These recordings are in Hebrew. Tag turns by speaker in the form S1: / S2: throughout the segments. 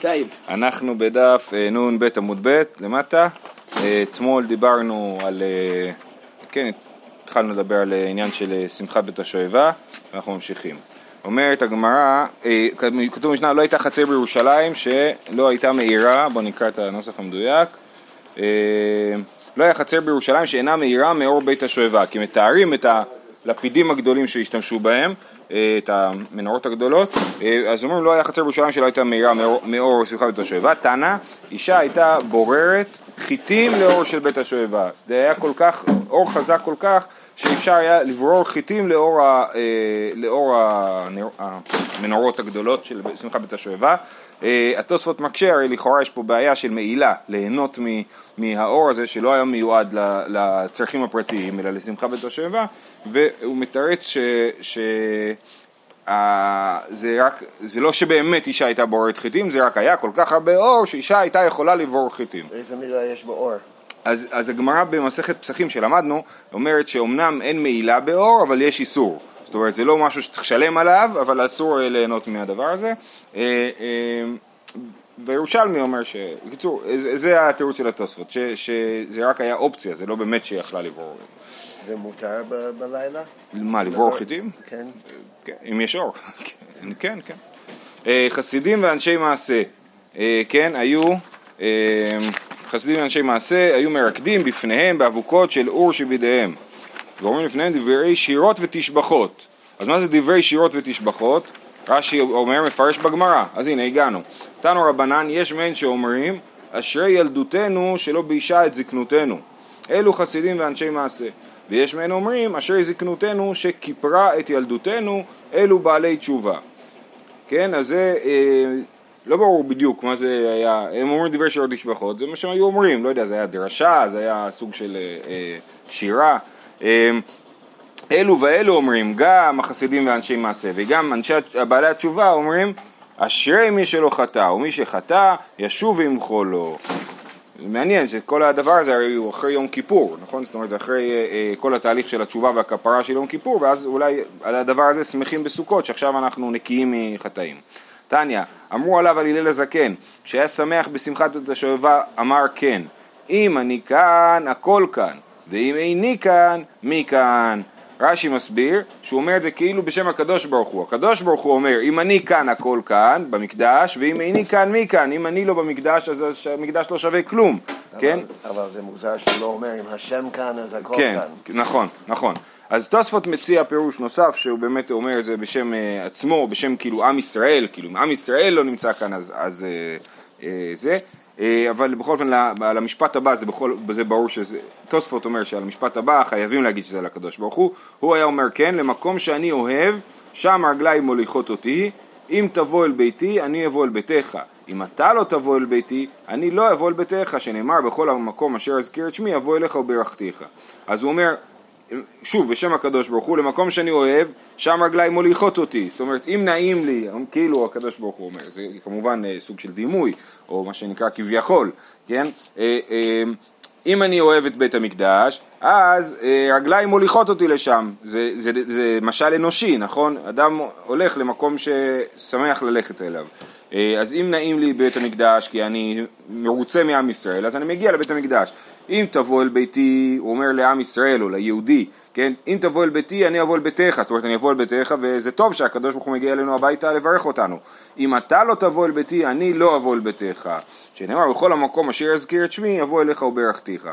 S1: טייב.
S2: אנחנו בדף אה, נ"ב עמוד ב' למטה. אה, אתמול דיברנו על, אה, כן, התחלנו לדבר על עניין של שמחת בית השואבה, ואנחנו ממשיכים. אומרת הגמרא, כתוב במשנה, לא הייתה חצר בירושלים שלא הייתה מאירה, בואו נקרא את הנוסח המדויק. לא היה חצר בירושלים שאינה מאירה מאור בית השואבה, כי מתארים את הלפידים הגדולים שהשתמשו בהם, אה, את המנורות הגדולות, אה, אז אומרים לא היה חצר בירושלים שלא הייתה מאירה מאור, שמחת בית השואבה, טענה, אישה הייתה בוררת חיטים לאור של בית השואבה, זה היה כל כך, אור חזק כל כך, שאפשר היה לברור חיטים לאור, ה, אה, לאור המנורות הגדולות של שמחת בית השואבה. אה, התוספות מקשה, הרי לכאורה יש פה בעיה של מעילה, ליהנות מהאור הזה שלא היה מיועד לצרכים הפרטיים אלא לשמחה בית השואבה, והוא מתרץ ש... ש אה, זה רק, זה לא שבאמת אישה הייתה בוררת חיטים, זה רק היה כל כך הרבה אור שאישה הייתה יכולה לברור חיטים.
S1: איזה מילה יש באור?
S2: אז, אז הגמרא במסכת פסחים שלמדנו אומרת שאומנם אין מעילה באור אבל יש איסור. זאת אומרת זה לא משהו שצריך לשלם עליו אבל אסור אה, ליהנות מהדבר הזה. אה, אה, וירושלמי אומר ש... בקיצור, זה- התירוץ של התוספות, שזה רק היה אופציה, זה לא באמת שיכלה לברור.
S1: זה מותר ב- בלילה?
S2: מה, לברור חיטים?
S1: כן.
S2: כן, אם יש אור, כן, כן, כן. אה, חסידים ואנשי מעשה, אה, כן, היו, אה, חסידים ואנשי מעשה היו מרקדים בפניהם באבוקות של אור שבידיהם, ואומרים לפניהם דברי שירות ותשבחות. אז מה זה דברי שירות ותשבחות? רש"י אומר, מפרש בגמרא, אז הנה הגענו. תנו רבנן, יש מהן שאומרים, אשרי ילדותנו שלא ביישה את זקנותנו. אלו חסידים ואנשי מעשה. ויש מהן אומרים, אשרי זקנותנו שכיפרה את ילדותנו, אלו בעלי תשובה. כן, אז זה אה, לא ברור בדיוק מה זה היה, הם אומרים דברי שירות תשבחות, זה מה שהם היו אומרים, לא יודע, זה היה דרשה, זה היה סוג של אה, אה, שירה. אה, אלו ואלו אומרים, גם החסידים ואנשי מעשה וגם אנשי בעלי התשובה אומרים אשרי מי שלא חטא ומי שחטא ישוב וימחול לו. מעניין שכל הדבר הזה הרי הוא אחרי יום כיפור, נכון? זאת אומרת אחרי אה, אה, כל התהליך של התשובה והכפרה של יום כיפור ואז אולי על הדבר הזה שמחים בסוכות שעכשיו אנחנו נקיים מחטאים. טניה, אמרו עליו על הלל הזקן, כשהיה שמח בשמחת בית השואבה אמר כן, אם אני כאן הכל כאן, ואם איני כאן מי כאן? רש"י מסביר שהוא אומר את זה כאילו בשם הקדוש ברוך הוא. הקדוש ברוך הוא אומר אם אני כאן הכל כאן במקדש ואם איני כאן מי כאן אם אני לא במקדש אז המקדש לא שווה כלום כן?
S1: אבל- אבל זה מוזר שהוא לא אומר אם השם כאן אז הכל
S2: כן,
S1: כאן.
S2: נכון, נכון. אז תוספות מציע פירוש נוסף שהוא באמת אומר את זה בשם אה, עצמו, בשם כאילו עם ישראל, כאילו אם עם ישראל לא נמצא כאן אז, אז אה, אה, זה, אבל בכל אופן על המשפט הבא זה, בכל, זה ברור שזה, תוספות אומר שעל המשפט הבא חייבים להגיד שזה על הקדוש ברוך הוא, הוא היה אומר כן, למקום שאני אוהב, שם רגליי מוליכות אותי, אם תבוא אל ביתי, אני אבוא אל ביתך. אם אתה לא תבוא אל ביתי, אני לא אבוא אל ביתך, שנאמר בכל המקום אשר אזכיר את שמי, אבוא אליך וברכתיך. אז הוא אומר, שוב, בשם הקדוש ברוך הוא, למקום שאני אוהב, שם רגליי מוליכות אותי. זאת אומרת, אם נעים לי, כאילו הקדוש ברוך הוא אומר, זה כמובן אה, סוג של דימוי, או מה שנקרא כביכול, כן? אה, אה, אם אני אוהב את בית המקדש, אז אה, רגליי מוליכות אותי לשם. זה, זה, זה, משל אנושי, נכון? אדם הולך למקום ששמח ללכת אליו. אז אם נעים לי בית המקדש, כי אני מרוצה מעם ישראל, אז אני מגיע לבית המקדש. אם תבוא אל ביתי, הוא אומר לעם ישראל או ליהודי, כן? אם תבוא אל ביתי, אני אבוא אל ביתך. זאת אומרת, אני אבוא אל ביתך, וזה טוב שהקדוש ברוך הוא מגיע אלינו הביתה לברך אותנו. אם אתה לא תבוא אל ביתי, אני לא אבוא אל ביתך. שנאמר, בכל המקום אשר יזכיר את שמי, אבוא אליך וברכתיך.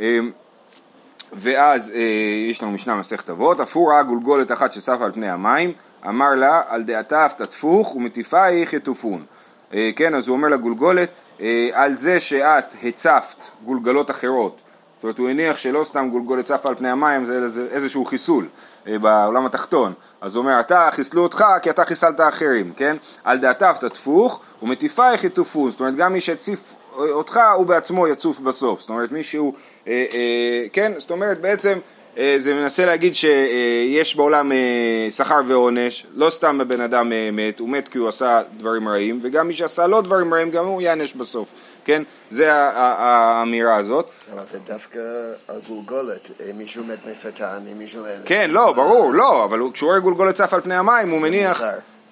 S2: אמ, ואז אה, יש לנו משנה מסכת אבות, אף הוא ראה גולגולת אחת שצפה על פני המים, אמר לה, על דעתה אף תטפוך ומטיפייך יטופון. אה, כן, אז הוא אומר לגולגולת, על זה שאת הצפת גולגלות אחרות, זאת אומרת הוא הניח שלא סתם גולגולת צפה על פני המים, זה איזשהו חיסול אה, בעולם התחתון. אז הוא אומר, אתה חיסלו אותך כי אתה חיסלת אחרים, כן? על דעתה אף תטפוך ומטיפייך יטופון, זאת אומרת גם מי שהציף אותך הוא בעצמו יצוף בסוף, זאת אומרת מישהו, אה, אה, כן, זאת אומרת בעצם אה, זה מנסה להגיד שיש בעולם אה, שכר ועונש, לא סתם הבן אדם אה, מת, הוא מת כי הוא עשה דברים רעים, וגם מי שעשה לא דברים רעים גם הוא ייענש בסוף, כן, זה האמירה הזאת.
S1: אבל זה דווקא על גולגולת, אם מישהו מת מסרטן, אם מישהו...
S2: כן, לא, ברור, לא, אבל הוא- כשהוא רואה גולגולת צף על פני המים הוא מניח.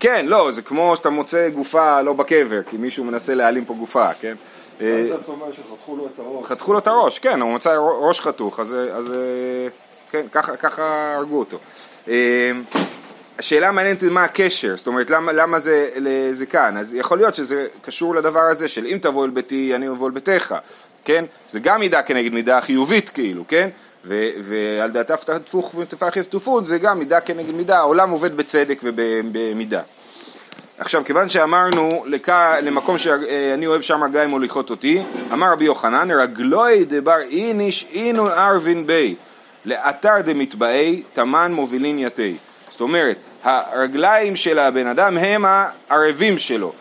S2: כן, לא, זה כמו שאתה מוצא גופה לא בקבר, כי מישהו מנסה להעלים פה גופה, כן? אה,
S3: זה אומר שחתכו לו את הראש.
S2: חתכו לו את הראש, כן, הוא מצא ראש חתוך, אז, אז אה, כן, ככה, ככה הרגו אותו. אה, השאלה המעניינת היא מה הקשר, זאת אומרת למה, למה זה, זה כאן, אז יכול להיות שזה קשור לדבר הזה של אם תבוא אל ביתי אני אבוא אל ביתך, כן, זה גם מידה כנגד מידה חיובית כאילו, כן, ו, ועל דעתה תפוך ותפח יפתופות זה גם מידה כנגד מידה, העולם עובד בצדק ובמידה. עכשיו, כיוון שאמרנו לכ... למקום שאני אוהב שם רגליים מוליכות אותי, אמר רבי יוחנן, רגלוי דבר איניש אינון ארווין בי, לאתר דמתבאי, תמן מובילין יתי. זאת אומרת, הרגליים של הבן אדם הם הערבים שלו.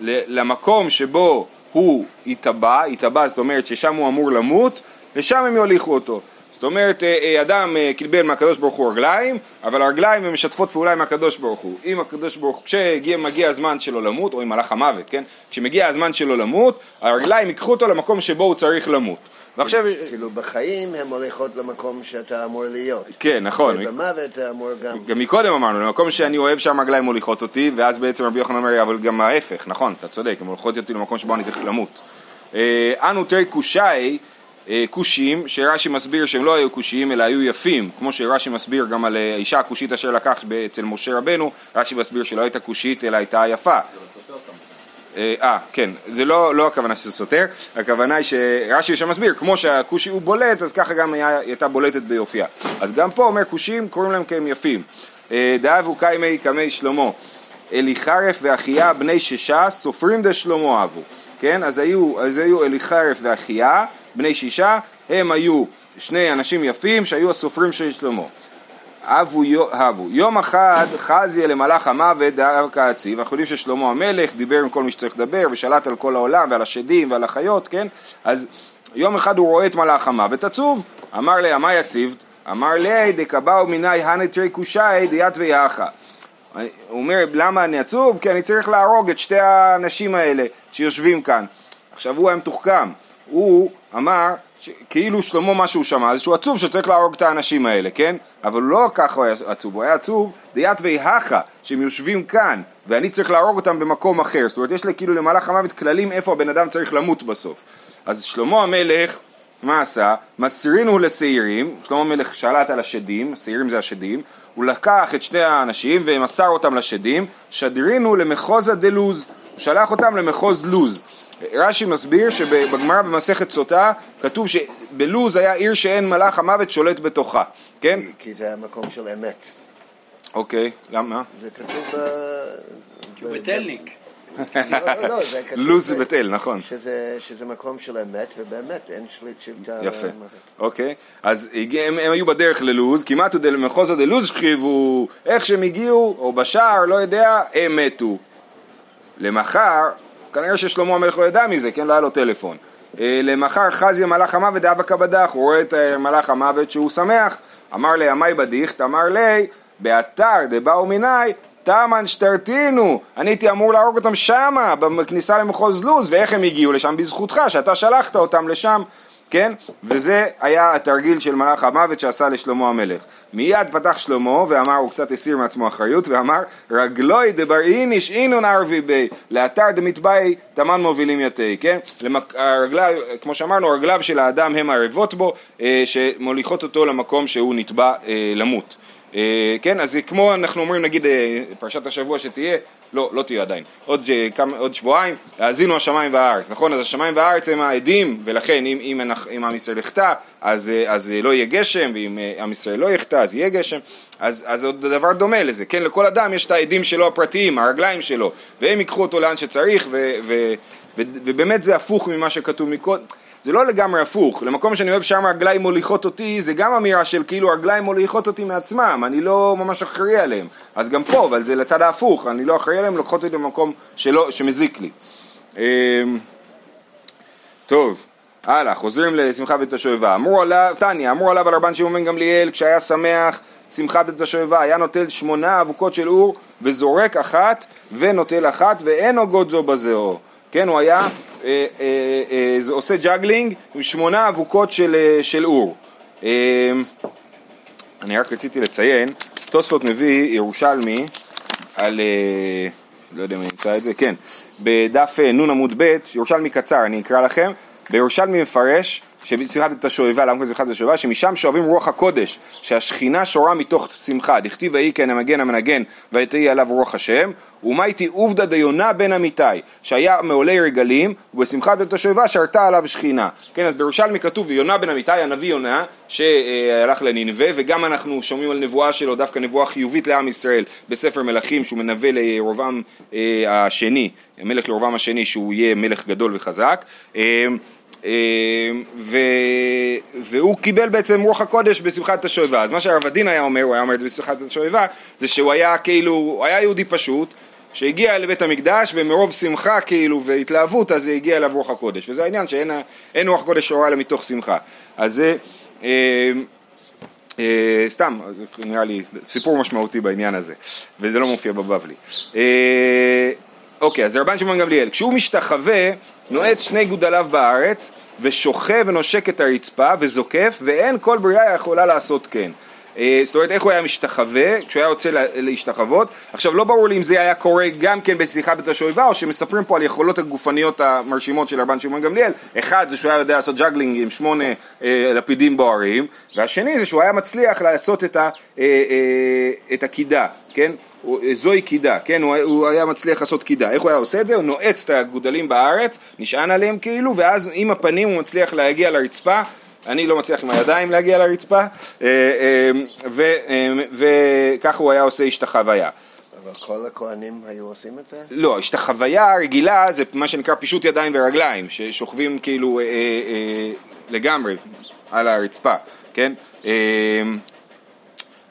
S2: למקום שבו הוא יתבע, יתבע זאת אומרת ששם הוא אמור למות, ושם הם יוליכו אותו. זאת אומרת, אה, אה, אדם אה, קיבל מהקדוש ברוך הוא רגליים, אבל הרגליים הן משתפות פעולה עם הקדוש ברוך הוא. אם הקדוש ברוך הוא, כשמגיע הזמן שלו למות, או עם מלאך המוות, כן? כשמגיע הזמן שלו למות, הרגליים ייקחו אותו למקום שבו הוא צריך למות.
S1: ועכשיו... כאילו בחיים הן הולכות למקום שאתה אמור להיות.
S2: כן, נכון.
S1: ובמוות זה אמור גם...
S2: גם מקודם אמרנו, למקום שאני אוהב שם רגליים מוליכות אותי, ואז בעצם רבי יוחנן אומר, אבל גם ההפך, נכון, אתה צודק, הן מוליכות אותי למקום שבו אני צריך למות. אנו תרי קושי אה, כושים, שרש"י מסביר שהם לא היו כושיים אלא היו יפים, כמו שרש"י מסביר גם על אה, האישה הכושית אשר לקח אצל משה רבנו, רש"י מסביר שלא הייתה כושית אלא הייתה יפה. אה, אה, כן, זה לא, לא הכוונה שזה סותר, הכוונה היא שרש"י שם מסביר, כמו שהכושי הוא בולט, אז ככה גם היה, היא הייתה בולטת ביופייה. אז גם פה אומר כושים, קוראים להם כי הם יפים. דאבו קיימי קמי שלמה, אליחרף ואחיה בני ששה, סופרים דשלמה אבו. כן, אז היו, אז היו אליחרף ואחיה, בני שישה, הם היו שני אנשים יפים שהיו הסופרים של שלמה. אבו, אבו. יום אחד חזיה למלאך המוות דאב כעציב, אנחנו יודעים ששלמה המלך דיבר עם כל מי שצריך לדבר ושלט על כל העולם ועל השדים ועל החיות, כן? אז יום אחד הוא רואה את מלאך המוות עצוב, אמר לה, מה יציב? אמר לי, דקבאו מיני הנטרי קושי דיית ויאחה. הוא אומר, למה אני עצוב? כי אני צריך להרוג את שתי האנשים האלה שיושבים כאן. עכשיו הוא היה מתוחכם, הוא אמר כאילו שלמה מה שהוא שמע זה שהוא עצוב שצריך להרוג את האנשים האלה, כן? אבל לא ככה הוא היה עצוב, הוא היה עצוב דיית ויהכה שהם יושבים כאן ואני צריך להרוג אותם במקום אחר, זאת אומרת יש לי כאילו למהלך המוות כללים איפה הבן אדם צריך למות בסוף. אז שלמה המלך מה עשה? מסרינו לשעירים, שלמה המלך שלט על השדים, שעירים זה השדים, הוא לקח את שני האנשים ומסר אותם לשדים, שדרינו למחוזה דלוז, הוא שלח אותם למחוז לוז. רש"י מסביר שבגמרא במסכת סוטה כתוב שבלוז היה עיר שאין מלאך המוות שולט בתוכה, כן?
S1: כי זה המקום של אמת.
S2: אוקיי, למה?
S1: זה כתוב ב...
S4: כי הוא בטלניק.
S1: לא, לא, זה כתוב...
S2: לוז זה בתל, נכון.
S1: שזה, שזה מקום של אמת, ובאמת אין שליט שליטה...
S2: יפה, אוקיי. אז הם, הם היו בדרך ללוז, כמעט למחוז הדלוז שכיבו, איך שהם הגיעו, או בשער, לא יודע, הם מתו. למחר, כנראה ששלמה המלך לא ידע מזה, כן? לא היה לו טלפון. אה, למחר חזי מלאך המוות דאבא קבדח, הוא רואה את אה, מלאך המוות שהוא שמח. אמר לי, עמי בדיכט, אמר לי, באתר דבאו מיני, תמן שתרתינו, אני הייתי אמור להרוג אותם שמה, בכניסה למחוז לוז, ואיך הם הגיעו לשם? בזכותך, שאתה שלחת אותם לשם. כן? וזה היה התרגיל של מלאך המוות שעשה לשלמה המלך. מיד פתח שלמה ואמר, הוא קצת הסיר מעצמו אחריות ואמר, רגלוי דבר איניש אינון ערבי בי, לאתר דמתבאי תמן מובילים יתי, כן? למק... הרגליו, כמו שאמרנו, הרגליו של האדם הם ערבות בו, אה, שמוליכות אותו למקום שהוא נתבע אה, למות. אה, כן, אז כמו אנחנו אומרים נגיד אה, פרשת השבוע שתהיה, לא, לא תהיה עדיין, עוד, אה, כמה, עוד שבועיים, האזינו השמיים והארץ, נכון? אז השמיים והארץ הם העדים, ולכן אם, אם, אם עם ישראל יחטא, אז, אז לא יהיה גשם, ואם עם ישראל לא יחטא, אז יהיה גשם, אז, אז עוד דבר דומה לזה, כן? לכל אדם יש את העדים שלו הפרטיים, הרגליים שלו, והם ייקחו אותו לאן שצריך, ו, ו, ו, ובאמת זה הפוך ממה שכתוב מקודם. זה לא לגמרי הפוך, למקום שאני אוהב שם רגליים מוליכות אותי, זה גם אמירה של כאילו רגליים מוליכות אותי מעצמם, אני לא ממש אחראי עליהם. אז גם פה, אבל זה לצד ההפוך, אני לא אחראי עליהם, לוקחות אותי למקום שלא, שמזיק לי. אמ, טוב, הלאה, חוזרים לשמחת בית השואבה. אמרו עליו, תניא, אמרו עליו על רבן שמעון גמליאל, כשהיה שמח, שמחת בית השואבה, היה נוטל שמונה אבוקות של אור, וזורק אחת, ונוטל אחת, ואין נוגעות זו בזו. כן, הוא היה אה, אה, אה, עושה juggling עם שמונה אבוקות של, של אור. אני רק רציתי לציין, תוספות מביא ירושלמי על, אה, לא יודע אם אני אמצא את זה, כן, בדף אה, נ עמוד ב', ירושלמי קצר, אני אקרא לכם, בירושלמי מפרש ששיחת את השואבה, למה קוראים לזה שיחת את השואבה? שמשם שואבים רוח הקודש, שהשכינה שורה מתוך שמחה, דכתיב ויהי כן המגן המנגן ותהי עליו רוח השם, ומה איתי עובדא דיונה בן אמיתי, שהיה מעולי רגלים, ובשמחת בית השואבה שרתה עליו שכינה. כן, אז בירושלמי כתוב יונה בן אמיתי, הנביא יונה, שהלך לנינווה, וגם אנחנו שומעים על נבואה שלו, דווקא נבואה חיובית לעם ישראל, בספר מלכים, שהוא מנבא לירובעם אה, השני, מלך ירובעם השני, שהוא יהיה מלך גדול וחזק. אה, ו... והוא קיבל בעצם רוח הקודש בשמחת השואבה. אז מה שהרב הדין היה אומר, הוא היה אומר את זה בשמחת השואבה, זה שהוא היה כאילו, הוא היה יהודי פשוט, שהגיע לבית המקדש ומרוב שמחה כאילו והתלהבות אז הגיע אליו רוח הקודש. וזה העניין שאין רוח קודש שורה אלא מתוך שמחה. אז זה אה, אה, סתם נראה לי סיפור משמעותי בעניין הזה וזה לא מופיע בבבלי. אה, אוקיי אז רבן שמעון גמליאל כשהוא משתחווה נועץ שני גודליו בארץ ושוכב ונושק את הרצפה וזוקף ואין כל בריאה יכולה לעשות כן. אה, זאת אומרת איך הוא היה משתחווה? כשהוא היה רוצה להשתחוות? עכשיו לא ברור לי אם זה היה קורה גם כן בשמחת בית השואבה או שמספרים פה על יכולות הגופניות המרשימות של רבן שמעון גמליאל. אחד זה שהוא היה יודע לעשות juggling עם שמונה אה, לפידים בוערים והשני זה שהוא היה מצליח לעשות את, ה, אה, אה, את הקידה כן זוהי קידה, כן, הוא, הוא היה מצליח לעשות קידה, איך הוא היה עושה את זה? הוא נועץ את הגודלים בארץ, נשען עליהם כאילו, ואז עם הפנים הוא מצליח להגיע לרצפה אני לא מצליח עם הידיים להגיע לרצפה, אה, אה, וכך הוא היה עושה השתחוויה.
S1: אבל כל הכהנים היו עושים את זה?
S2: לא, השתחוויה רגילה זה מה שנקרא פישוט ידיים ורגליים, ששוכבים כאילו אה, אה, לגמרי על הרצפה, כן? אה,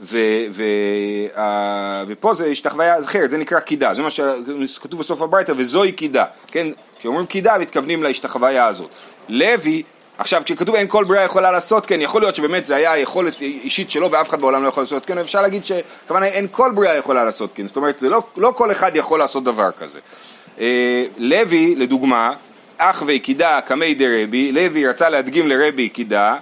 S2: ו, ו, אה, ופה זה השתחוויה אחרת, זה נקרא קידה, זה מה שכתוב בסוף הברייתא, וזוהי קידה, כן? כשאומרים קידה מתכוונים להשתחוויה הזאת. לוי עכשיו כשכתוב אין כל בריאה יכולה לעשות כן, יכול להיות שבאמת זה היה יכולת אישית שלו ואף אחד בעולם לא יכול לעשות כן, אפשר להגיד שכוונה אין כל בריאה יכולה לעשות כן, זאת אומרת לא, לא כל אחד יכול לעשות דבר כזה. אה, לוי לדוגמה, אח וקידה קמי דרבי, לוי רצה להדגים לרבי קידה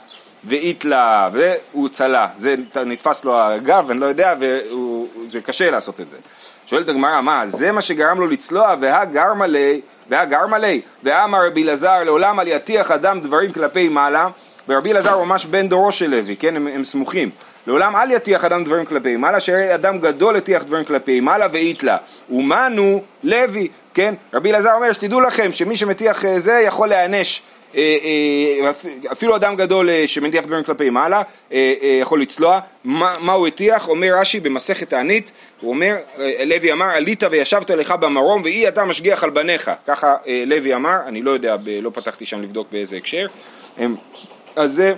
S2: ואיתלה והוא צלה, זה נתפס לו הגב, אני לא יודע, וזה קשה לעשות את זה. שואלת הגמרא, מה, זה מה שגרם לו לצלוע והגרמה לי והגרמה לי, ואמר רבי אלעזר לעולם על יטיח אדם דברים כלפי מעלה, ורבי אלעזר ממש בן דורו של לוי, כן, הם, הם סמוכים. לעולם אל יטיח אדם דברים כלפי מעלה, שהרי אדם גדול יטיח דברים כלפי מעלה ואיתלה. ומנו לוי, כן? רבי אלעזר אומר שתדעו לכם שמי שמטיח אה, זה יכול להיענש אפילו אדם גדול שמטיח דברים כלפי מעלה יכול לצלוע, מה, הוא הטיח? אומר רש"י במסכת תענית, הוא אומר, לוי אמר עלית וישבת לך במרום ואי אתה משגיח על בניך, ככה לוי אמר, אני לא יודע, לא פתחתי שם לבדוק באיזה הקשר, אז זה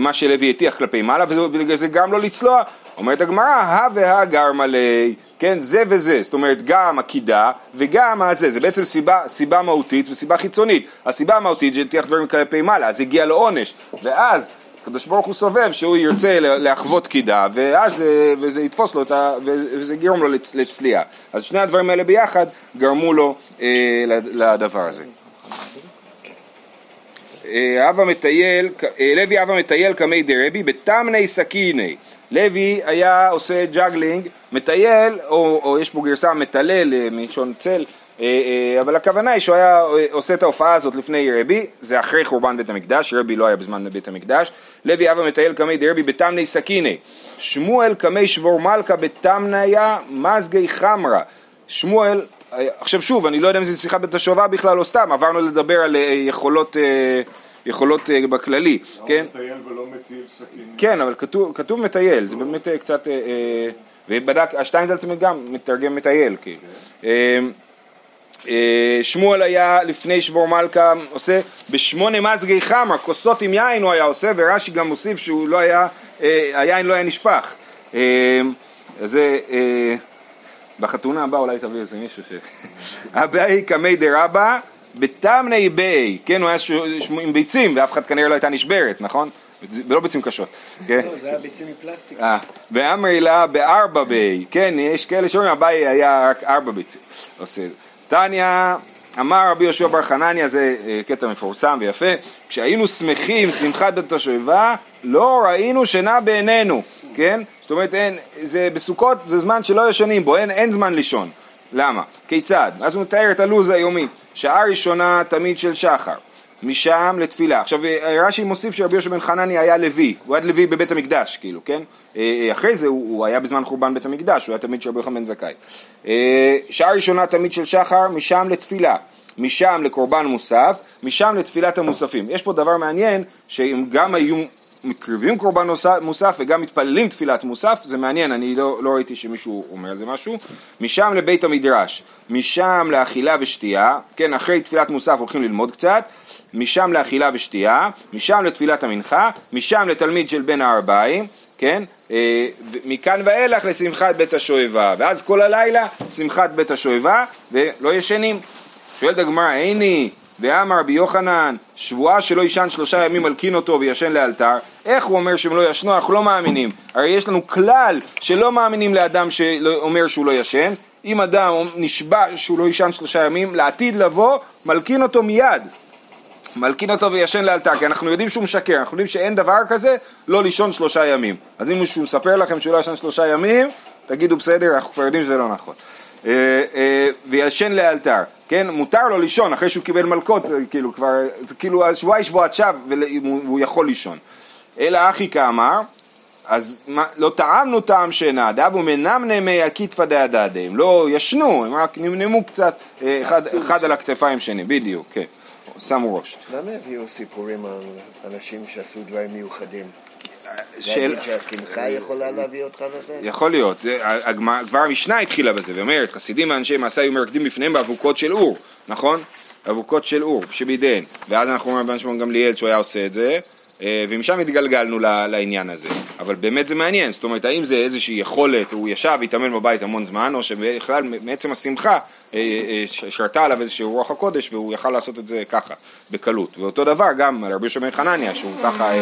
S2: מה שלוי הטיח כלפי מעלה ובגלל זה גם לא לצלוע, אומרת הגמרא, הא והא גרמה לי כן, זה וזה, זאת אומרת גם הקידה וגם הזה, זה בעצם סיבה, סיבה מהותית וסיבה חיצונית. הסיבה המהותית זה תיח דברים כלפי מעלה, אז הגיע לו עונש, ואז הקדוש ברוך הוא סובב שהוא ירצה להחוות קידה, ואז אה, וזה יתפוס לו, ה, וזה יגרום לו לצ, לצלייה. אז שני הדברים האלה ביחד גרמו לו אה, לדבר הזה. אה, אבא מטייל, אה, לוי הוה מטייל קמיה דרבי בתמני סכיני לוי היה עושה juggling, מטייל, או, או יש פה גרסה מטלל אה, מלשון צל, אה, אה, אבל הכוונה היא שהוא היה עושה את ההופעה הזאת לפני רבי, זה אחרי חורבן בית המקדש, רבי לא היה בזמן בית המקדש, לוי הוה מטייל קמיה דרבי בתמני סכיני, שמואל קמיה שבור מלכא בתמניא מזגי חמרא, שמואל, עכשיו שוב, אני לא יודע אם זה שיחה בית השובה בכלל או סתם, עברנו לדבר על יכולות יכולות אה, בכללי, כן?
S3: מטייל ולא מטיל סכין.
S2: כן, אבל כתוב, כתוב מטייל, זה באמת אה, קצת, אה, ובדק, השטיינזלץ גם מתרגם מטייל, כאילו. שמואל היה לפני שבור מלכה עושה בשמונה מזגי חמר, כוסות עם יין הוא היה עושה, ורש"י גם מוסיף שהוא לא היה, היין לא היה נשפך. אז זה, בחתונה הבאה אולי תביא איזה מישהו ש... הבעי קמי דרבה בתמני ביי, כן, הוא היה עם ביצים ואף אחד כנראה לא הייתה נשברת, נכון? ולא ביצים קשות.
S4: כן? לא, זה היה ביצים מפלסטיק.
S2: אה, ואמרי לה בארבע ביי, כן, יש כאלה שאומרים הבאי היה רק ארבע ביצים. עושה את זה. תניא אמר רבי יהושע בר חנניה, זה אה, קטע מפורסם ויפה, כשהיינו שמחים שמחת בית השואבה, לא ראינו שינה בעינינו, כן? זאת אומרת, אין, זה, בסוכות זה זמן שלא ישנים בו, אין, אין זמן לישון. למה? כיצד? אז הוא מתאר את הלו"ז היומי. שעה ראשונה תמיד של שחר, משם לתפילה. עכשיו רש"י מוסיף שרבי יהושע בן חנני היה לוי, הוא היה לוי בבית המקדש, כאילו, כן? אה, אה, אחרי זה הוא, הוא היה בזמן חורבן בית המקדש, הוא היה תמיד של רבי יוחנן בן זכאי. אה, שעה ראשונה תמיד של שחר, משם לתפילה. משם לקורבן מוסף, משם לתפילת המוספים. יש פה דבר מעניין, שאם גם היו מקריבים קורבן מוסף וגם מתפללים תפילת מוסף, זה מעניין, אני לא, לא ראיתי שמישהו אומר על זה משהו. משם לבית המדרש, משם לאכילה ושתייה, כן, אחרי תפילת מוסף הולכים ללמוד קצת, משם לאכילה ושתייה, משם לתפילת המנחה, משם לתלמיד של בין הערביים, כן, אה, מכאן ואילך לשמחת בית השואבה, ואז כל הלילה שמחת בית השואבה ולא ישנים. שואלת הגמרא, איני ואמר רבי יוחנן, שבועה שלא יישן שלושה ימים מלקין אותו וישן לאלתר, איך הוא אומר שהם לא ישנו? אנחנו לא מאמינים. הרי יש לנו כלל שלא מאמינים לאדם שאומר שהוא לא ישן. אם אדם נשבע שהוא לא יישן שלושה ימים, לעתיד לבוא, מלקין אותו מיד. מלקין אותו וישן לאלתר, כי אנחנו יודעים שהוא משקר, אנחנו יודעים שאין דבר כזה לא לישון שלושה ימים. אז אם מישהו מספר לכם שהוא לא ישן שלושה ימים, תגידו בסדר, אנחנו כבר יודעים שזה לא נכון. אה, אה, וישן לאלתר, כן, מותר לו לישון אחרי שהוא קיבל מלקות, אה, כאילו כבר, זה כאילו השבועה היא שבועת שווא והוא יכול לישון. אלא אחי כאמר, אז מה, לא טעמנו טעם שינה, דאבו מנמנמי הקיטפא דהדדה, הם לא ישנו, הם רק נמנמו קצת אחד, אחד על הכתפיים שני, בדיוק, כן, שמו ראש.
S1: למה הביאו סיפורים על אנשים שעשו דברים מיוחדים? להגיד שהשמחה יכולה להביא אותך לזה?
S2: יכול להיות, כבר המשנה התחילה בזה, ואומרת, חסידים ואנשי מעשה היו מרקדים בפניהם באבוקות של אור, נכון? אבוקות של אור, שבידיהן, ואז אנחנו אומרים בן שמעון גמליאל שהוא היה עושה את זה, אה, ומשם התגלגלנו לעניין הזה. אבל באמת זה מעניין, זאת אומרת, האם זה איזושהי יכולת, הוא ישב והתאמן בבית המון זמן, או שבכלל מעצם השמחה אה, אה, שרתה עליו איזושהי רוח הקודש והוא יכל לעשות את זה ככה, בקלות. ואותו דבר גם על רבי בן חנניה, שהוא ככה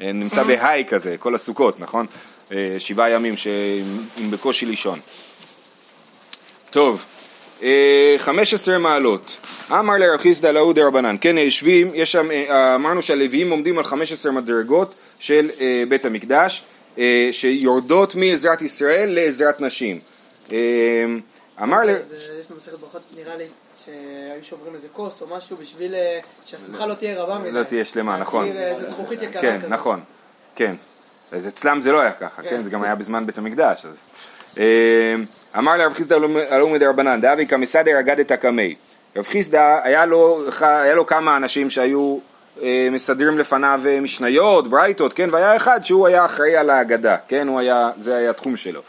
S2: נמצא בהיי כזה, כל הסוכות, נכון? שבעה ימים עם בקושי לישון. טוב. 15 מעלות. אמר לרב חיסדא לאו דרבנן, כן יושבים, יש שם, אה, אמרנו שהלוויים עומדים על 15 מדרגות של אה, בית המקדש, אה, שיורדות מעזרת ישראל לעזרת נשים.
S3: אמר ל... יש במסכת ברכות, נראה לי, שהיו שוברים איזה כוס או משהו בשביל שהשמחה לא תהיה רבה מדי.
S2: לא תהיה שלמה, נכון.
S3: איזה זכוכית יקרה
S2: כן, נכון, כן. אז אצלם זה לא היה ככה, כן? זה גם היה בזמן בית המקדש. אמר לרב חיסדא הלאומי מדרבנן, דאבי כמסדר אגדת קמי. רב חיסדא היה היה לו כמה אנשים שהיו אה, מסדרים לפניו אה, משניות, ברייתות, כן, והיה אחד שהוא היה אחראי על ההגדה, כן, היה, זה היה התחום שלו.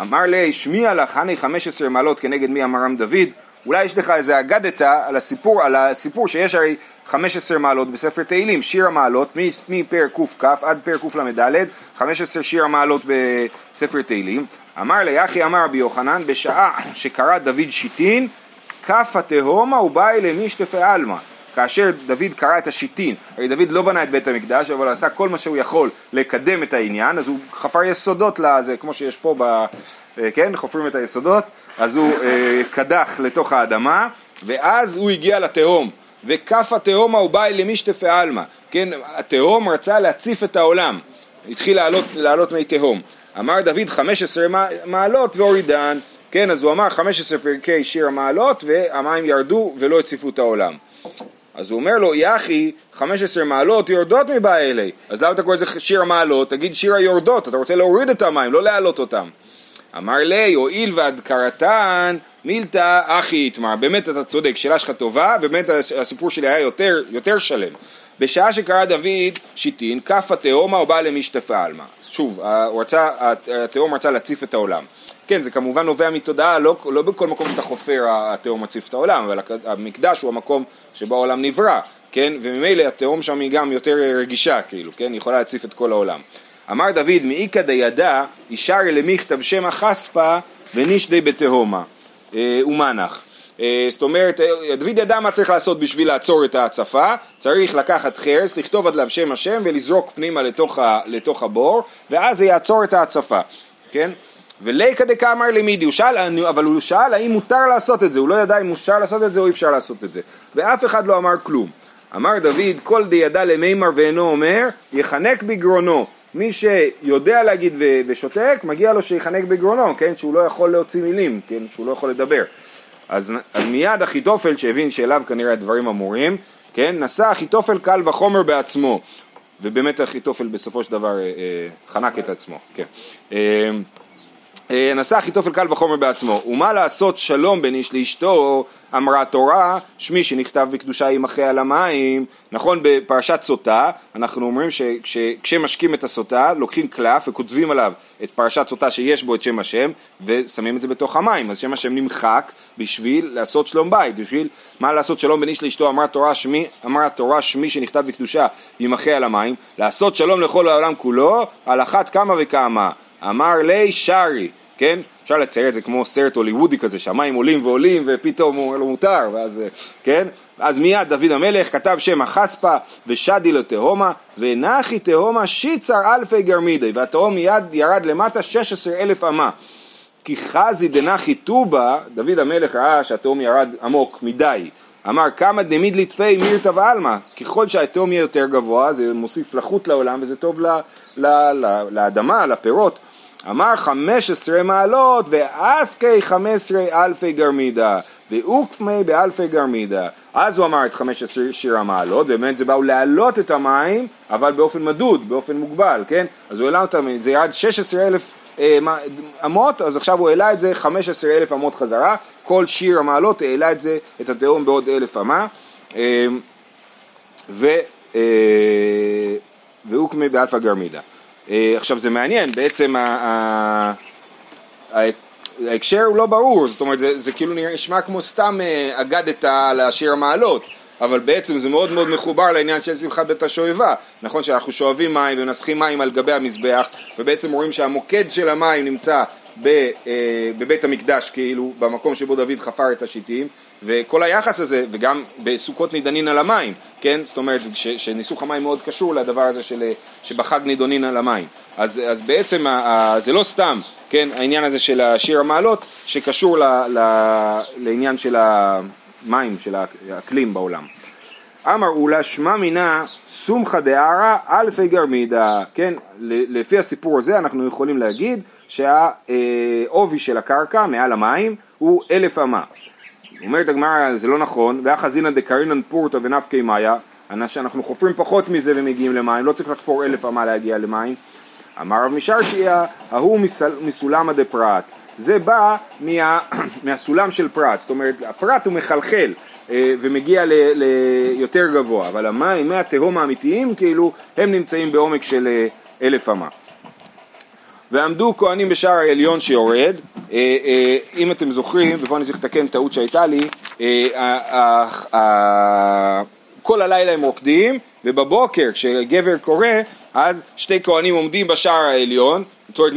S2: אמר לי, השמיע לך, הני 15 מעלות כנגד מי אמרם דוד, אולי יש לך איזה אגדתה על הסיפור, על הסיפור שיש הרי 15 מעלות בספר תהילים, שיר המעלות, מפרק קכ עד פרק קל"ד, 15 שיר המעלות בספר תהילים. אמר לי, אחי אמר רבי יוחנן, בשעה שקרא דוד שיטין, כף התהומה ובא אלי משתפי עלמא. כאשר דוד קרא את השיטין, הרי דוד לא בנה את בית המקדש, אבל עשה כל מה שהוא יכול לקדם את העניין, אז הוא חפר יסודות לזה, כמו שיש פה, ב, אה, כן, חופרים את היסודות, אז הוא אה, קדח לתוך האדמה, ואז הוא הגיע לתהום, וכף התהומה הוא בא אלי משתפי עלמא, כן, התהום רצה להציף את העולם, התחיל לעלות, לעלות מי תהום. אמר דוד 15 מעלות והורידן, כן, אז הוא אמר 15 פרקי שיר המעלות והמים ירדו ולא הציפו את העולם. אז הוא אומר לו, יחי, 15 מעלות יורדות מבא אלי. אז למה אתה קורא לזה שיר המעלות? תגיד שיר היורדות, אתה רוצה להוריד את המים, לא להעלות אותם. אמר לי, הואיל והדקרתן מילתא אחי יתמר. באמת אתה צודק, שאלה שלך טובה, ובאמת הסיפור שלי היה יותר, יותר שלם. בשעה שקרא דוד שיטין, כף התהומה ובא למשתפה עלמא. שוב, רצה, התהום רצה להציף את העולם. כן, זה כמובן נובע מתודעה, לא, לא בכל מקום שאתה חופר התהום מציף את העולם, אבל המקדש הוא המקום שבו העולם נברא, כן, וממילא התהום שם היא גם יותר רגישה, כאילו, כן, היא יכולה להציף את כל העולם. אמר דוד, מאיכא דידע, אישר למכתב שמא חספא ונשדי בתהומה, אה, ומנח. אה, זאת אומרת, אה, דוד ידע מה צריך לעשות בשביל לעצור את ההצפה, צריך לקחת חרס, לכתוב עליו שם השם ולזרוק פנימה לתוך, ה, לתוך הבור, ואז זה יעצור את ההצפה, כן? וליקא דקאמר למידי, הוא שאל, אבל הוא שאל האם מותר לעשות את זה, הוא לא ידע אם מותר לעשות את זה או אי אפשר לעשות את זה, ואף אחד לא אמר כלום. אמר דוד, כל דידע למימר ואינו אומר, יחנק בגרונו, מי שיודע להגיד ושותק, מגיע לו שיחנק בגרונו, כן? שהוא לא יכול להוציא מילים, כן? שהוא לא יכול לדבר. אז, אז מיד אחיתופל שהבין שאליו כנראה הדברים אמורים, כן? נשא אחיתופל קל וחומר בעצמו. ובאמת אחיתופל בסופו של דבר אה, אה, חנק את עצמו, כן. אה, אה, נשא אחיתופל קל וחומר בעצמו. ומה לעשות שלום בין איש לאשתו, אמרה התורה, שמי שנכתב בקדושה ימחה על המים. נכון, בפרשת סוטה, אנחנו אומרים שכשמשקים את הסוטה, לוקחים קלף וכותבים עליו את פרשת סוטה שיש בו את שם השם, ושמים את זה בתוך המים. אז שם השם נמחק בשביל לעשות שלום בית, בשביל מה לעשות שלום בין איש לאשתו, אמרה התורה שמי, אמרה התורה שמי שנכתב בקדושה ימחה על המים. לעשות שלום לכל העולם כולו, על אחת כמה וכמה. אמר לי שרי, כן? אפשר לצייר את זה כמו סרט הוליוודי כזה, שהמים עולים ועולים ופתאום הוא לו מותר, ואז, כן? אז מיד דוד המלך כתב שם החספה ושדי לו תהומה ונחי תהומה שיצר אלפי גרמידי והתהום מיד ירד למטה 16 אלף אמה כי חזי דנחי טובה, דוד המלך ראה שהתהום ירד עמוק מדי אמר כמה דמיד ליטפי מירתא ועלמא ככל שהתהום יהיה יותר גבוה זה מוסיף לחות לעולם וזה טוב ל, ל, ל, לאדמה, לפירות אמר חמש עשרה מעלות ואסקי חמש עשרה אלפי גרמידה ואוקפמי באלפי גרמידה אז הוא אמר את חמש עשרה שיר המעלות ובאמת זה באו להעלות את המים אבל באופן מדוד, באופן מוגבל, כן? אז הוא העלה אותם, זה ירד עשרה אלף אה, אמות, אז עכשיו הוא העלה את זה חמש עשרה אלף אמות חזרה, כל שיר המעלות העלה את זה, את התהום בעוד אלף אמה אה. אה, ואוקמי באלפא גרמידה עכשיו זה מעניין, בעצם ההקשר הוא לא ברור, זאת אומרת זה, זה כאילו נשמע כמו סתם אה, אגדת על השיר המעלות, אבל בעצם זה מאוד מאוד מחובר לעניין של שמחת בית השואבה, נכון שאנחנו שואבים מים ומנסחים מים על גבי המזבח ובעצם רואים שהמוקד של המים נמצא ב, אה, בבית המקדש כאילו, במקום שבו דוד חפר את השיטים וכל היחס הזה, וגם בסוכות נידנין על המים, כן? זאת אומרת ש, שניסוך המים מאוד קשור לדבר הזה של, שבחג נידונין על המים. אז, אז בעצם ה, ה, זה לא סתם, כן? העניין הזה של השיר המעלות, שקשור ל, ל, לעניין של המים, של האקלים בעולם. אמר אולה שמע מינה סומכא דערא אלפי גרמידה, כן? לפי הסיפור הזה אנחנו יכולים להגיד שהעובי של הקרקע מעל המים הוא אלף אמה. אומרת הגמרא זה לא נכון, ואחזינא דקרינן פורתא ונפקי מאיה, אנחנו חופרים פחות מזה ומגיעים למים, לא צריך לחפור אלף אמה להגיע למים. אמר רב משרשיה, ההוא מסולמא דפרט. זה בא מה, מהסולם של פרט, זאת אומרת הפרט הוא מחלחל אה, ומגיע ליותר גבוה, אבל המים, מי התהום האמיתיים כאילו הם נמצאים בעומק של אה, אלף אמה. ועמדו כהנים בשער העליון שיורד, אם אתם זוכרים, ופה אני צריך לתקן טעות שהייתה לי, אה, כל הלילה הם רוקדים, ובבוקר כשגבר קורא, אז שתי כהנים עומדים בשער העליון, זאת אומרת.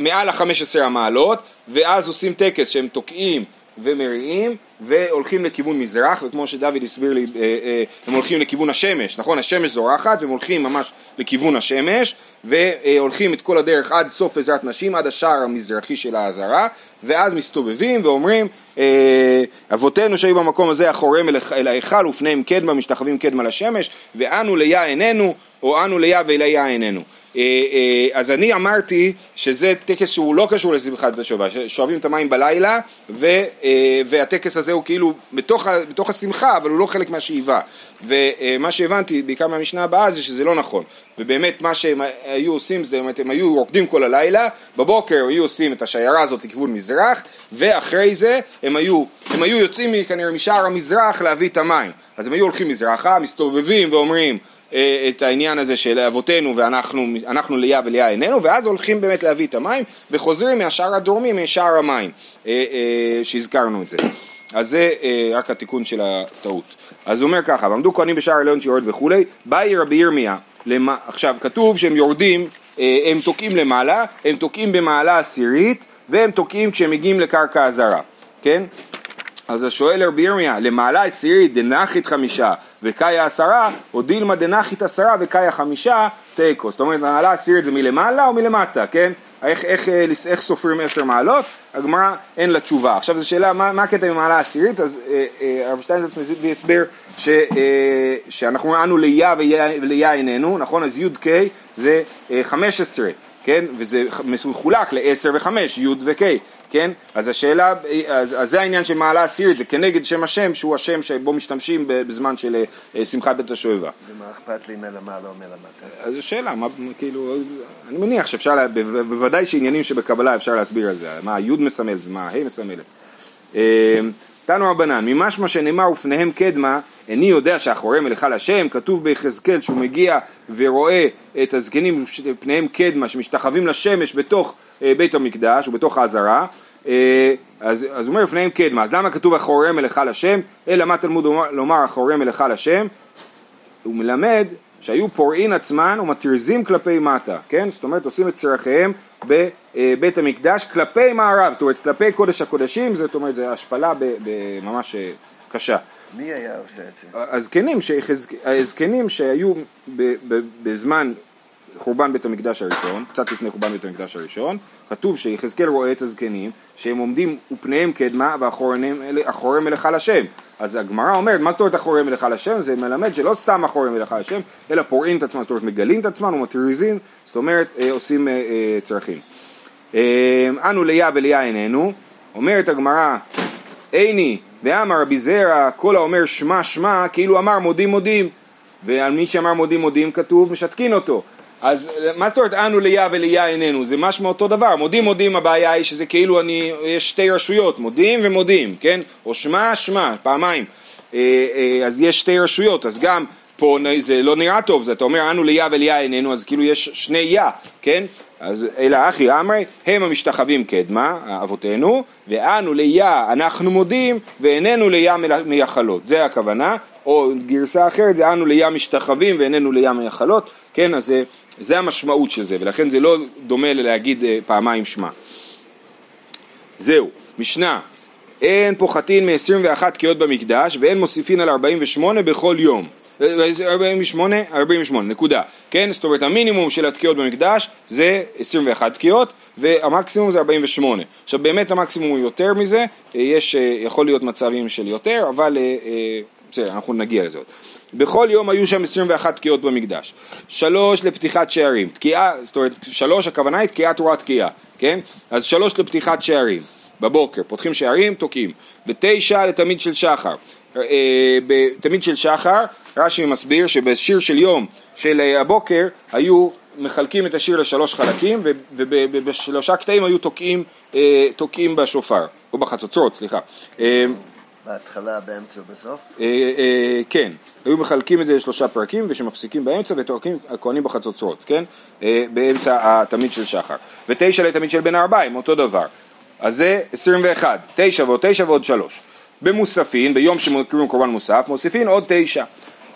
S2: מעל ה-15 המעלות, ואז עושים טקס שהם תוקעים ומריעים והולכים לכיוון מזרח וכמו שדוד הסביר לי אה, אה, הם הולכים לכיוון השמש נכון? השמש זורחת והם הולכים ממש לכיוון השמש והולכים את כל הדרך עד סוף עזרת נשים עד השער המזרחי של העזרה ואז מסתובבים ואומרים אה, אבותינו שהיו במקום הזה אחוריהם אל ההיכל ופניהם קדמה משתחווים קדמה לשמש ואנו ליה עינינו או אנו ליה ואליה עינינו אז אני אמרתי שזה טקס שהוא לא קשור לשמחת השואבה, שואבים את המים בלילה ו, אה, והטקס הזה הוא כאילו בתוך, בתוך השמחה אבל הוא לא חלק מהשאיבה. ומה שהבנתי בעיקר מהמשנה הבאה זה שזה לא נכון. ובאמת מה שהם היו עושים זה באמת הם היו רוקדים כל הלילה בבוקר היו עושים את השיירה הזאת לכיוון מזרח ואחרי זה הם היו, הם היו יוצאים כנראה משער המזרח להביא את המים. אז הם היו הולכים מזרחה מסתובבים ואומרים אה, את העניין הזה של אבותינו ואנחנו ליה וליה איננו ואז הולכים באמת להביא את המים וחוזרים מהשער הדרומי משער המים אה, אה, שהזכרנו את זה. אז זה רק התיקון של הטעות. אז הוא אומר ככה ועמדו כהנים בשער עליון שיורד וכולי באי רבי ירמיה למה, עכשיו כתוב שהם יורדים הם תוקעים למעלה הם תוקעים במעלה עשירית והם תוקעים כשהם מגיעים לקרקע הזרה כן אז השואל רבי ירמיה, למעלה עשירית דנחית חמישה וקאיה עשרה, או דילמה דנחית עשרה וקאיה חמישה, תיקו. זאת אומרת, מעלה עשירית זה מלמעלה או מלמטה, כן? איך, איך, אה, איך סופרים עשר מעלות, הגמרא אין לה תשובה. עכשיו זו שאלה, מה, מה הקטע עם המעלה העשירית? אז אה, אה, הרב שטיינזרץ מביא הסבר ש, שאנחנו אנו ליה וליה איננו, נכון? אז י"ק זה 15, כן? וזה מחולק ל-10 ו-5, י' ו-K. כן? אז השאלה, אז, אז זה העניין של מעלה עשירית, זה כנגד שם השם, שהוא השם שבו משתמשים בזמן של אה, שמחת בית השואבה.
S1: ומה אכפת לי מלמעלה או מלמטה?
S2: אז זו שאלה, מה, כאילו, אני מניח שאפשר, לה, בוודאי שעניינים שבקבלה אפשר להסביר על זה, מה הי' מסמלת ומה ה' מסמלת. תנו רבנן, ממשמע שנאמר ופניהם קדמה, איני יודע שאחורי מלאכה לשם, כתוב ביחזקאל שהוא מגיע ורואה את הזקנים פניהם קדמה שמשתחווים לשמש בתוך אה, בית המקדש ובתוך העזרה, אה, אז, אז הוא אומר לפניהם קדמה, אז למה כתוב אחורי מלאכה לשם? אלא מה תלמוד לומר אחורי מלאכה לשם? הוא מלמד שהיו פורעין עצמן ומתריזים כלפי מטה, כן? זאת אומרת עושים את צרכיהם בבית המקדש כלפי מערב, זאת אומרת כלפי קודש הקודשים, זאת אומרת זו השפלה ממש אה, קשה.
S1: מי היה עושה את זה?
S2: הזקנים שהיו בזמן חורבן בית המקדש הראשון, קצת לפני חורבן בית המקדש הראשון, כתוב שיחזקאל רואה את הזקנים שהם עומדים ופניהם קדמה ואחוריהם מלאכה לשם. אז הגמרא אומרת, מה זאת אומרת אחוריהם מלאכה לשם? זה מלמד שלא סתם אחוריהם מלאכה לשם, אלא פורעים את עצמם, זאת אומרת מגלים את עצמם ומטריזים, זאת אומרת אה, עושים אה, אה, צרכים. אנו ליה וליה איננו, אומרת הגמרא, איני ואמר רבי זרע, כל האומר שמע שמע, כאילו אמר מודים מודים. ועל מי שאמר מודים מודים כתוב משתקין אותו. אז מה זאת אומרת אנו ליה וליה איננו? זה משמע אותו דבר. מודים מודים הבעיה היא שזה כאילו אני, יש שתי רשויות, מודים ומודים, כן? או שמע שמע, פעמיים. אה, אה, אז יש שתי רשויות, אז גם פה זה לא נראה טוב, אתה אומר אנו ליה וליה איננו, אז כאילו יש שני יה, כן? אז אלא אחי אמרי, הם המשתחווים קדמה, אבותינו, ואנו ליה אנחנו מודים, ואיננו ליה מייחלות. זה הכוונה, או גרסה אחרת זה אנו ליה משתחווים ואיננו ליה מייחלות, כן, אז זה, זה המשמעות של זה, ולכן זה לא דומה ללהגיד אה, פעמיים שמע. זהו, משנה, אין פוחתין מ-21 תקיעות במקדש ואין מוסיפין על 48 בכל יום. 48, 48, נקודה, כן? זאת אומרת המינימום של התקיעות במקדש זה 21 תקיעות והמקסימום זה 48. עכשיו באמת המקסימום הוא יותר מזה, אה, יש, אה, יכול להיות מצבים של יותר, אבל בסדר, אנחנו נגיע לזה עוד. בכל יום היו שם 21 תקיעות במקדש. שלוש לפתיחת שערים, תקיעה, זאת אומרת, שלוש הכוונה היא תקיעה תרועת תקיעה, כן? אז שלוש לפתיחת שערים, בבוקר, פותחים שערים, תוקעים. ותשע לתמיד של שחר. אה, בתמיד של שחר, רש"י מסביר שבשיר של יום של אה, הבוקר היו מחלקים את השיר לשלוש חלקים ובשלושה קטעים היו תוקעים, אה, תוקעים בשופר, או בחצוצרות, סליחה.
S1: בהתחלה, באמצע ובסוף?
S2: כן, היו מחלקים את זה לשלושה פרקים ושמפסיקים באמצע ותוקעים הכהנים בחצוצרות, כן? באמצע התמיד של שחר. ותשע לתמיד של בן הארבעים, אותו דבר. אז זה עשרים ואחד, תשע ועוד תשע ועוד שלוש. במוספין, ביום שמקריבים קורבן מוסף, מוסיפין עוד תשע,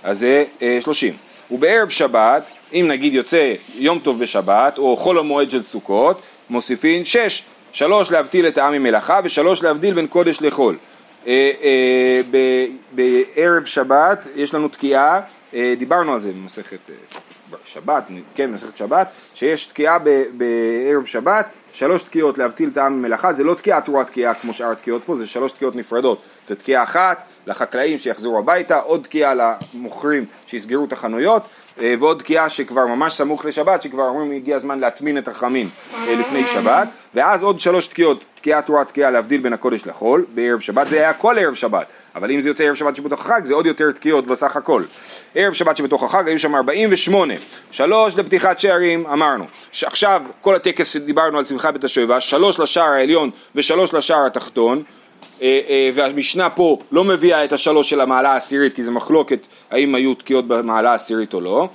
S2: אז זה שלושים. ובערב שבת, אם נגיד יוצא יום טוב בשבת, או חול המועד של סוכות, מוסיפין שש. שלוש להבדיל את העם ממלאכה ושלוש להבדיל בין קודש לחול. אה, אה, בערב שבת יש לנו תקיעה, אה, דיברנו על זה במסכת שבת, כן, במסכת שבת, שיש תקיעה בערב שבת, שלוש תקיעות להבטיל העם ממלאכה, זה לא תקיעה תרועת תקיעה כמו שאר התקיעות פה, זה שלוש תקיעות נפרדות, זו תקיעה אחת לחקלאים שיחזרו הביתה, עוד תקיעה למוכרים שיסגרו את החנויות, ועוד תקיעה שכבר ממש סמוך לשבת, שכבר אומרים הגיע הזמן להטמין את החמין לפני שבת, ואז עוד שלוש תקיעות תקיעה תרועה תקיעה להבדיל בין הקודש לחול בערב שבת. זה היה כל ערב שבת אבל אם זה יוצא ערב שבת שבתוך החג זה עוד יותר תקיעות בסך הכל. ערב שבת שבתוך החג היו שם 48 שלוש לפתיחת שערים אמרנו. שעכשיו כל הטקס שדיברנו על שמחה בית השבע שלוש לשער העליון ושלוש לשער התחתון. אה, אה, והמשנה פה לא מביאה את השלוש של המעלה העשירית כי זה מחלוקת האם היו תקיעות במעלה העשירית או לא.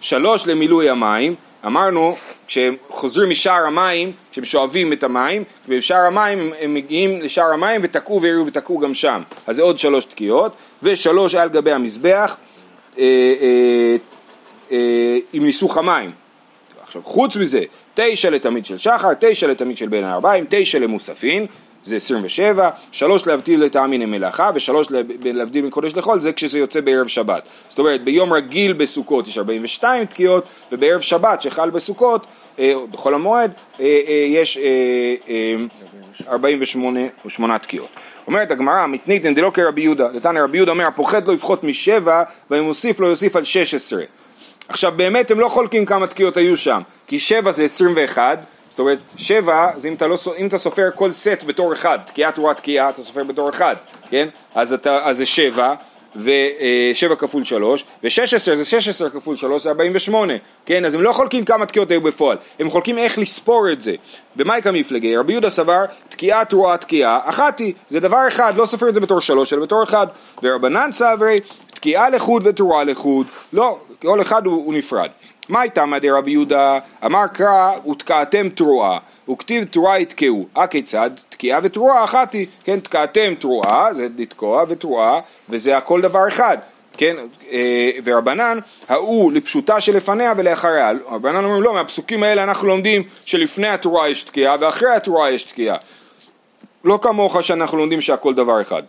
S2: שלוש למילוי המים אמרנו, כשהם חוזרים משער המים, כשהם שואבים את המים, ובשער המים הם, הם מגיעים לשער המים ותקעו והריעו ותקעו גם שם. אז זה עוד שלוש תקיעות, ושלוש על גבי המזבח אה, אה, אה, עם ניסוך המים. עכשיו חוץ מזה, תשע לתמיד של שחר, תשע לתמיד של בין הארבעים, תשע למוספין, זה 27, שלוש להבדיל מן המלאכה ושלוש להבדיל בין קודש לחול זה כשזה יוצא בערב שבת. זאת אומרת ביום רגיל בסוכות יש 42 תקיעות ובערב שבת שחל בסוכות, אה, בחול המועד, אה, אה, יש 48 תקיעות. אומרת הגמרא, מתניתן דלא כרבי יהודה, נתניה רבי יהודה אומר הפוחד לא יפחות משבע ואם מוסיף לא יוסיף על 16. עכשיו באמת הם לא חולקים כמה תקיעות היו שם, כי שבע זה 21 זאת אומרת, שבע, זה אם אתה, לא, אם אתה סופר כל סט בתור אחד, תקיעה תרועה תקיעה, אתה סופר בתור אחד, כן? אז, אתה, אז זה שבע, ושבע כפול שלוש, ושש עשרה זה שש עשרה כפול שלוש, זה ארבעים ושמונה, כן? אז הם לא חולקים כמה תקיעות היו בפועל, הם חולקים איך לספור את זה. במאי כמפלגי, רבי יהודה סבר, תקיעה תרועה תקיעה, אחת היא, זה דבר אחד, לא סופר את זה בתור שלוש, אלא בתור אחד. ורבנן סברי, תקיעה לחוד ותרועה לחוד, לא, כל אחד הוא, הוא נפרד. מה הייתה מדי רבי יהודה? אמר קרא ותקעתם תרועה וכתיב תרועה יתקעו. הכיצד? תקיעה ותרועה אחת היא, כן, תקעתם תרועה, זה לתקוע ותרועה, וזה הכל דבר אחד. כן, אה, ורבנן, ההוא לפשוטה שלפניה ולאחריה. רבנן אומרים לא, מהפסוקים האלה אנחנו לומדים שלפני התרועה יש תקיעה ואחרי התרועה יש תקיעה. לא כמוך שאנחנו לומדים שהכל דבר אחד.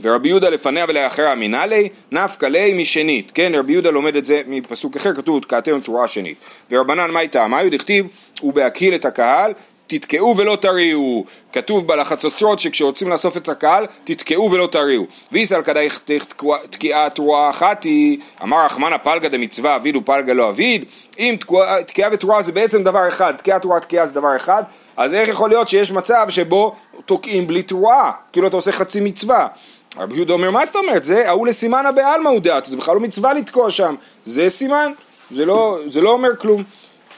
S2: ורבי יהודה לפניה ולאחריה מנהלי, נפקא ליה משנית, כן, רבי יהודה לומד את זה מפסוק אחר, כתוב תקעתם תרועה שנית. ורבנן מה איתה? מה יהודה כתיב? ובהקהיל את הקהל, תתקעו ולא תריעו. כתוב בלחצוצרות שכשרוצים לאסוף את הקהל, תתקעו ולא תריעו. ויסל כדאי תקיעה תרועה אחת היא, אמר רחמנא פלגא דמצווה אביד ופלגא לא אביד, אם תקיעה ותרועה זה בעצם דבר אחד, תקיעה תרועה תקיעה זה דבר אחד, אז איך יכול להיות שיש מצב שבו תוקעים בלי תרועה, כאילו אתה עושה חצי מצווה. רבי יהודה אומר, מה זאת אומרת? זה ההוא לסימנא בעלמא הוא דעת, זה בכלל לא מצווה לתקוע שם, זה סימן, זה לא, זה לא אומר כלום.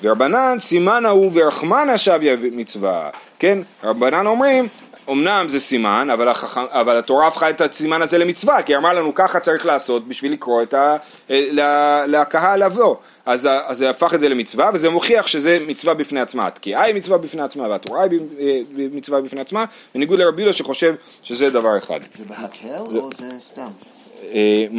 S2: ורבנן סימן ההוא ורחמנא שביה מצווה, כן? רבנן אומרים, אמנם זה סימן, אבל, החכם, אבל התורה הפכה את הסימן הזה למצווה, כי היא אמרה לנו ככה צריך לעשות בשביל לקרוא את ה, לקהל לבוא. אז, אז זה הפך את זה למצווה, וזה מוכיח שזה מצווה בפני עצמה. התקיעה היא מצווה בפני עצמה, והתורה היא אה, מצווה בפני עצמה, בניגוד לרבי יהודה שחושב שזה דבר אחד.
S1: זה בהקל או זה סתם?
S2: אה,